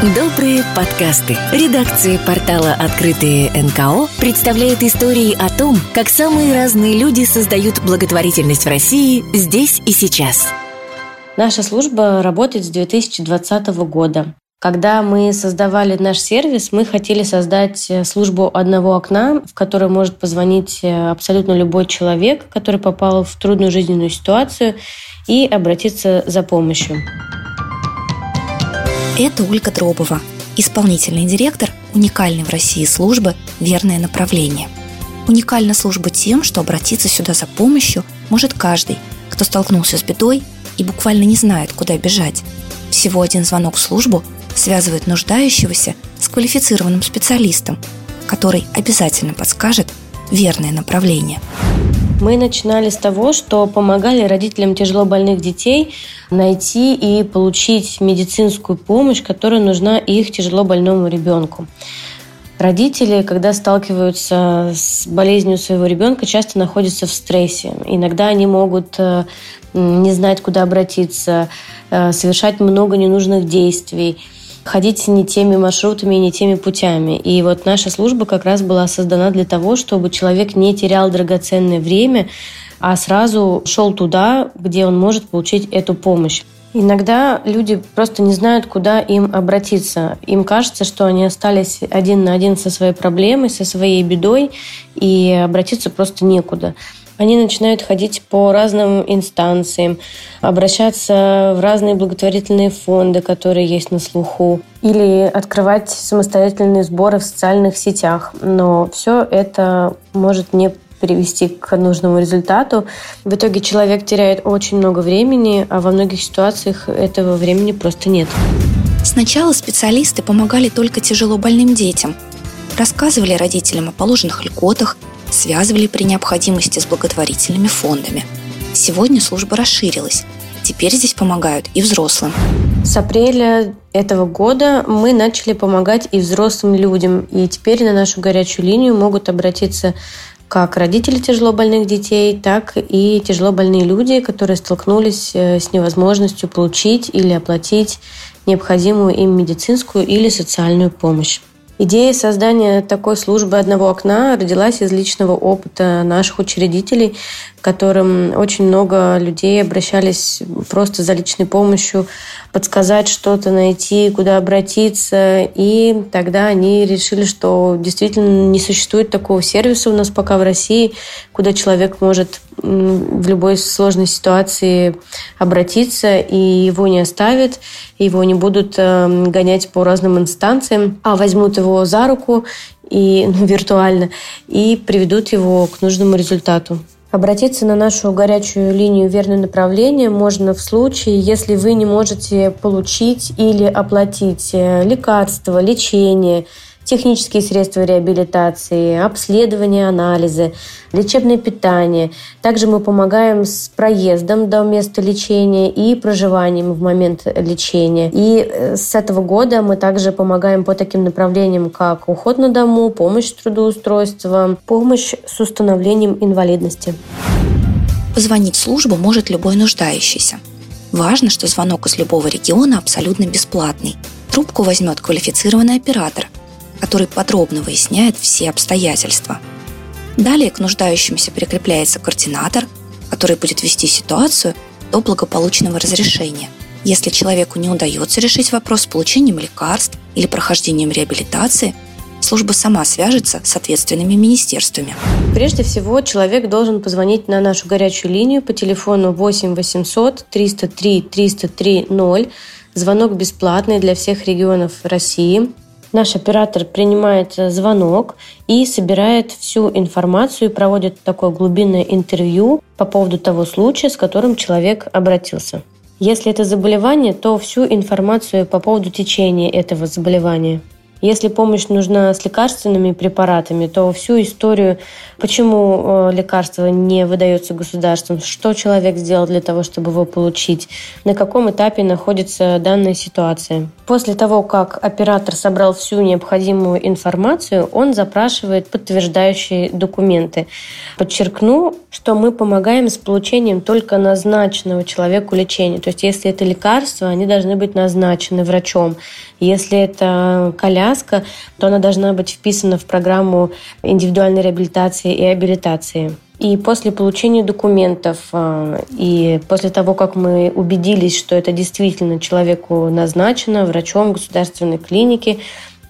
Добрые подкасты. Редакция портала «Открытые НКО» представляет истории о том, как самые разные люди создают благотворительность в России здесь и сейчас. Наша служба работает с 2020 года. Когда мы создавали наш сервис, мы хотели создать службу одного окна, в которой может позвонить абсолютно любой человек, который попал в трудную жизненную ситуацию, и обратиться за помощью. Это Ольга Дробова, исполнительный директор уникальной в России службы «Верное направление». Уникальна служба тем, что обратиться сюда за помощью может каждый, кто столкнулся с бедой и буквально не знает, куда бежать. Всего один звонок в службу связывает нуждающегося с квалифицированным специалистом, который обязательно подскажет верное направление. Мы начинали с того, что помогали родителям тяжело больных детей найти и получить медицинскую помощь, которая нужна их тяжело больному ребенку. Родители, когда сталкиваются с болезнью своего ребенка, часто находятся в стрессе. Иногда они могут э, не знать, куда обратиться, э, совершать много ненужных действий – ходить не теми маршрутами не теми путями. И вот наша служба как раз была создана для того, чтобы человек не терял драгоценное время, а сразу шел туда, где он может получить эту помощь. Иногда люди просто не знают, куда им обратиться. Им кажется, что они остались один на один со своей проблемой, со своей бедой, и обратиться просто некуда они начинают ходить по разным инстанциям, обращаться в разные благотворительные фонды, которые есть на слуху, или открывать самостоятельные сборы в социальных сетях. Но все это может не привести к нужному результату. В итоге человек теряет очень много времени, а во многих ситуациях этого времени просто нет. Сначала специалисты помогали только тяжело больным детям. Рассказывали родителям о положенных льготах, связывали при необходимости с благотворительными фондами. Сегодня служба расширилась. Теперь здесь помогают и взрослым. С апреля этого года мы начали помогать и взрослым людям. И теперь на нашу горячую линию могут обратиться как родители тяжелобольных детей, так и тяжелобольные люди, которые столкнулись э, с невозможностью получить или оплатить необходимую им медицинскую или социальную помощь. Идея создания такой службы одного окна родилась из личного опыта наших учредителей, к которым очень много людей обращались просто за личной помощью, подсказать что-то, найти, куда обратиться. И тогда они решили, что действительно не существует такого сервиса у нас пока в России, куда человек может в любой сложной ситуации обратиться, и его не оставят, его не будут эм, гонять по разным инстанциям, а возьмут его за руку и ну, виртуально и приведут его к нужному результату. Обратиться на нашу горячую линию верное направление можно в случае, если вы не можете получить или оплатить э, лекарства, лечение, технические средства реабилитации, обследование, анализы, лечебное питание. Также мы помогаем с проездом до места лечения и проживанием в момент лечения. И э, с этого года мы также помогаем по таким направлениям, как уход на дому, помощь с трудоустройством, помощь с установлением инвалидности. Позвонить в службу может любой нуждающийся. Важно, что звонок из любого региона абсолютно бесплатный. Трубку возьмет квалифицированный оператор – который подробно выясняет все обстоятельства. Далее к нуждающимся прикрепляется координатор, который будет вести ситуацию до благополучного разрешения. Если человеку не удается решить вопрос с получением лекарств или прохождением реабилитации, служба сама свяжется с ответственными министерствами. Прежде всего, человек должен позвонить на нашу горячую линию по телефону 8 800 303 303 0. Звонок бесплатный для всех регионов России. Наш оператор принимает э, звонок и собирает всю информацию проводит такое глубинное интервью по поводу того случая, с которым человек обратился. Если это заболевание, то всю информацию по поводу течения этого заболевания. Если помощь нужна с лекарственными препаратами, то всю историю, почему э, лекарство не выдается государством, что человек сделал для того, чтобы его получить, на каком этапе находится данная ситуация. После того, как оператор собрал всю необходимую информацию, он запрашивает подтверждающие документы. Подчеркну, что мы помогаем с получением только назначенного человеку лечения. То есть, если это лекарства, они должны быть назначены врачом. Если это коляска, то она должна быть вписана в программу индивидуальной реабилитации и абилитации. И после получения документов, а, и после того, как мы убедились, что это действительно человеку назначено врачом государственной клиники,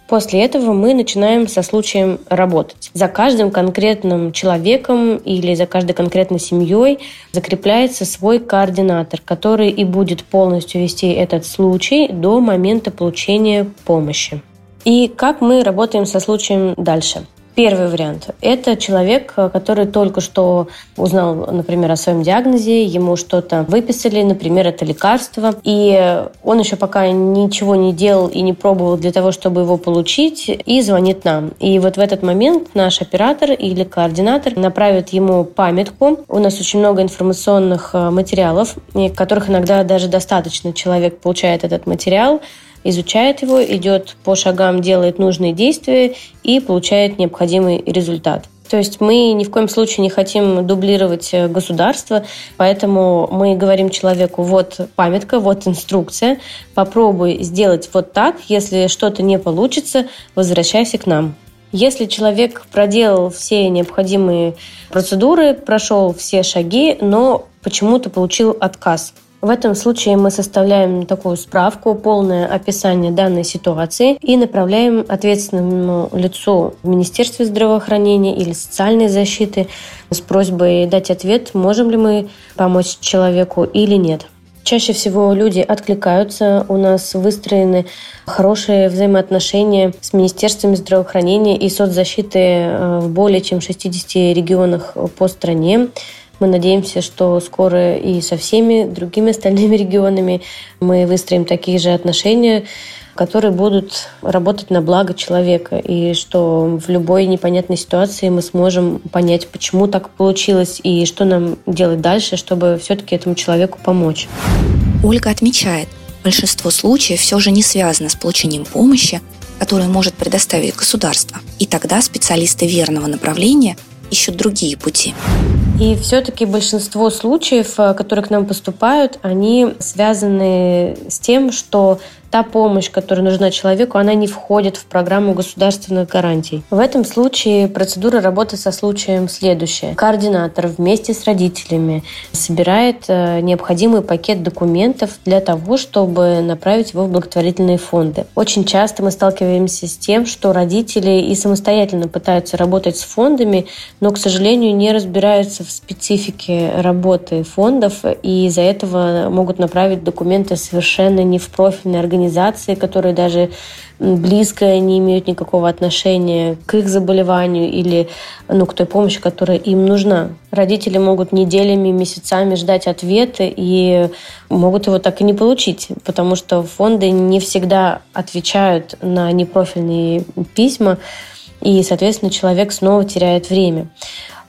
После этого мы начинаем со случаем работать. За каждым конкретным человеком или за каждой конкретной семьей закрепляется свой координатор, который и будет полностью вести этот случай до момента получения помощи. И как мы работаем со случаем дальше? Первый вариант – это человек, который только что узнал, например, о своем диагнозе, ему что-то выписали, например, это лекарство, и он еще пока ничего не делал и не пробовал для того, чтобы его получить, и звонит нам. И вот в этот момент наш оператор или координатор направит ему памятку. У нас очень много информационных э, материалов, которых иногда даже достаточно. Человек получает этот материал, изучает его, идет по шагам, делает нужные действия и получает необходимый результат. То есть мы ни в коем случае не хотим дублировать э, государство, поэтому мы говорим человеку, вот памятка, вот инструкция, попробуй сделать вот так, если что-то не получится, возвращайся к нам. Если человек проделал все необходимые процедуры, прошел все шаги, но почему-то получил отказ – в этом случае мы составляем такую справку, полное описание данной ситуации и направляем ответственному лицу в Министерстве здравоохранения или социальной защиты с просьбой дать ответ, можем ли мы помочь человеку или нет. Чаще всего люди откликаются. У нас выстроены хорошие взаимоотношения с Министерствами здравоохранения и соцзащиты э, в более чем 60 регионах по стране. Мы надеемся, что скоро и со всеми другими остальными регионами мы выстроим такие же отношения, которые будут работать на благо человека, и что в любой непонятной ситуации мы сможем понять, почему так получилось, и что нам делать дальше, чтобы все-таки этому человеку помочь. Ольга отмечает, большинство случаев все же не связано с получением помощи, которую может предоставить государство. И тогда специалисты верного направления ищут другие пути. И все-таки большинство случаев, э, которые к нам поступают, они связаны с тем, что та помощь, которая нужна человеку, она не входит в программу государственных гарантий. В этом случае процедура работы со случаем следующая. Координатор вместе с родителями собирает э, необходимый пакет документов для того, чтобы направить его в благотворительные фонды. Очень часто мы сталкиваемся с тем, что родители и самостоятельно пытаются работать с фондами, но, к сожалению, не разбираются в специфике работы фондов, и из-за этого могут направить документы совершенно не в профильные организации организации, которые даже близко не имеют никакого отношения к их заболеванию или ну, к той помощи, которая им нужна. Родители могут неделями, месяцами ждать ответы и могут его так и не получить, потому что фонды не всегда отвечают на непрофильные письма, и, соответственно, человек снова теряет время.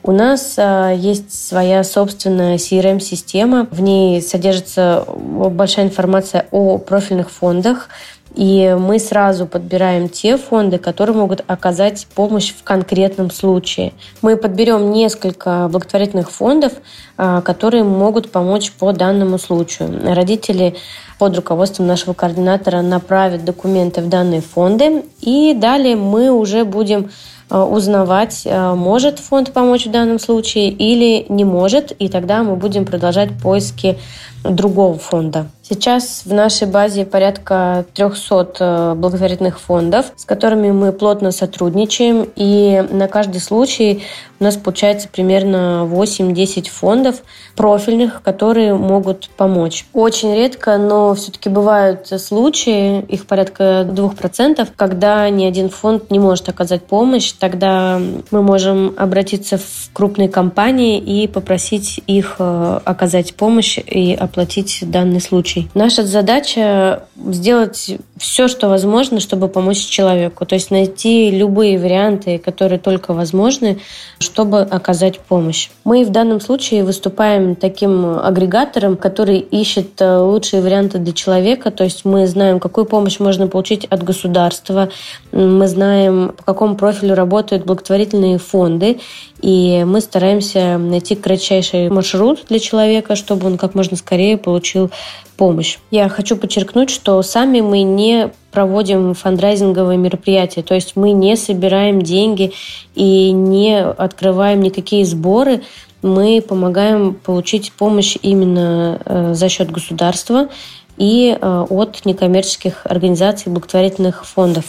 У нас а, есть своя собственная CRM-система. В ней содержится большая информация о профильных фондах. И мы сразу подбираем те фонды, которые могут оказать помощь в конкретном случае. Мы подберем несколько благотворительных фондов, а, которые могут помочь по данному случаю. Родители под руководством нашего координатора направят документы в данные фонды, и далее мы уже будем узнавать, э, может фонд помочь в данном случае или не может, и тогда мы будем продолжать поиски другого фонда. Сейчас в нашей базе порядка 300 э, благотворительных фондов, с которыми мы плотно сотрудничаем, и на каждый случай у нас получается примерно 8-10 фондов профильных, которые могут помочь. Очень редко, но все-таки бывают случаи, их порядка 2%, когда ни один фонд не может оказать помощь. Тогда мы можем обратиться в крупные компании и попросить их э, оказать помощь и оплатить данный случай. Наша задача сделать все, что возможно, чтобы помочь человеку. То есть найти любые варианты, которые только возможны, чтобы оказать помощь. Мы в данном случае выступаем таким агрегатором, который ищет э, лучшие варианты для человека. То есть мы знаем, какую помощь можно получить от государства, мы знаем, по какому профилю работают благотворительные фонды, и мы стараемся найти кратчайший маршрут для человека, чтобы он как можно скорее получил помощь. Я хочу подчеркнуть, что сами мы не проводим фандрайзинговые мероприятия, то есть мы не собираем деньги и не открываем никакие сборы, мы помогаем получить помощь именно э, за счет государства и э, от некоммерческих организаций, благотворительных фондов.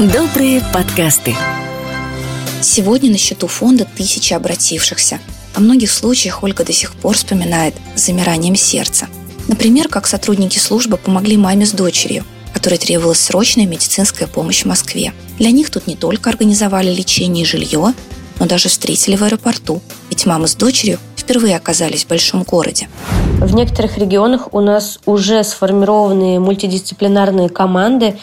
Добрые подкасты. Сегодня на счету фонда тысячи обратившихся. О многих случаях Ольга до сих пор вспоминает с замиранием сердца. Например, как сотрудники службы помогли маме с дочерью, которой требовалась срочная медицинская помощь в Москве. Для них тут не только организовали лечение и жилье, но даже встретили в аэропорту, ведь мама с дочерью впервые оказались в большом городе. В некоторых регионах у нас уже сформированы мультидисциплинарные команды,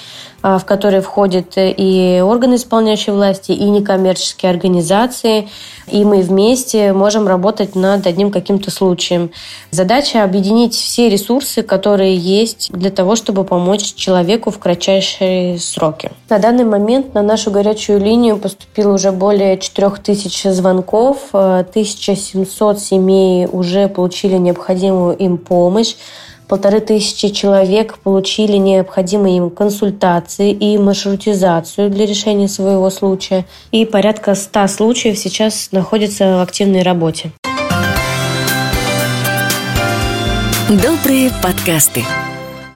а, в которые входят и органы исполняющей власти, и некоммерческие организации, и мы вместе можем работать над одним каким-то случаем. Задача объединить все ресурсы, которые есть для того, чтобы помочь человеку в кратчайшие сроки. На данный момент на нашу горячую линию поступило уже более 4000 звонков, 1700 семей уже получили необходимую им помощь. Полторы тысячи человек получили необходимые им консультации и маршрутизацию для решения своего случая. И порядка ста случаев сейчас находятся в активной работе. Добрые подкасты.